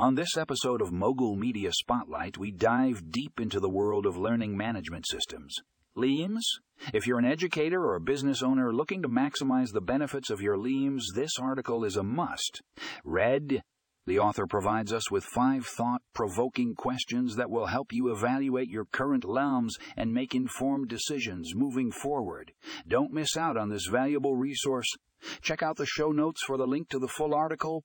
On this episode of Mogul Media Spotlight, we dive deep into the world of learning management systems. Leams? If you're an educator or a business owner looking to maximize the benefits of your Leams, this article is a must. Read, the author provides us with five thought provoking questions that will help you evaluate your current LEMS and make informed decisions moving forward. Don't miss out on this valuable resource. Check out the show notes for the link to the full article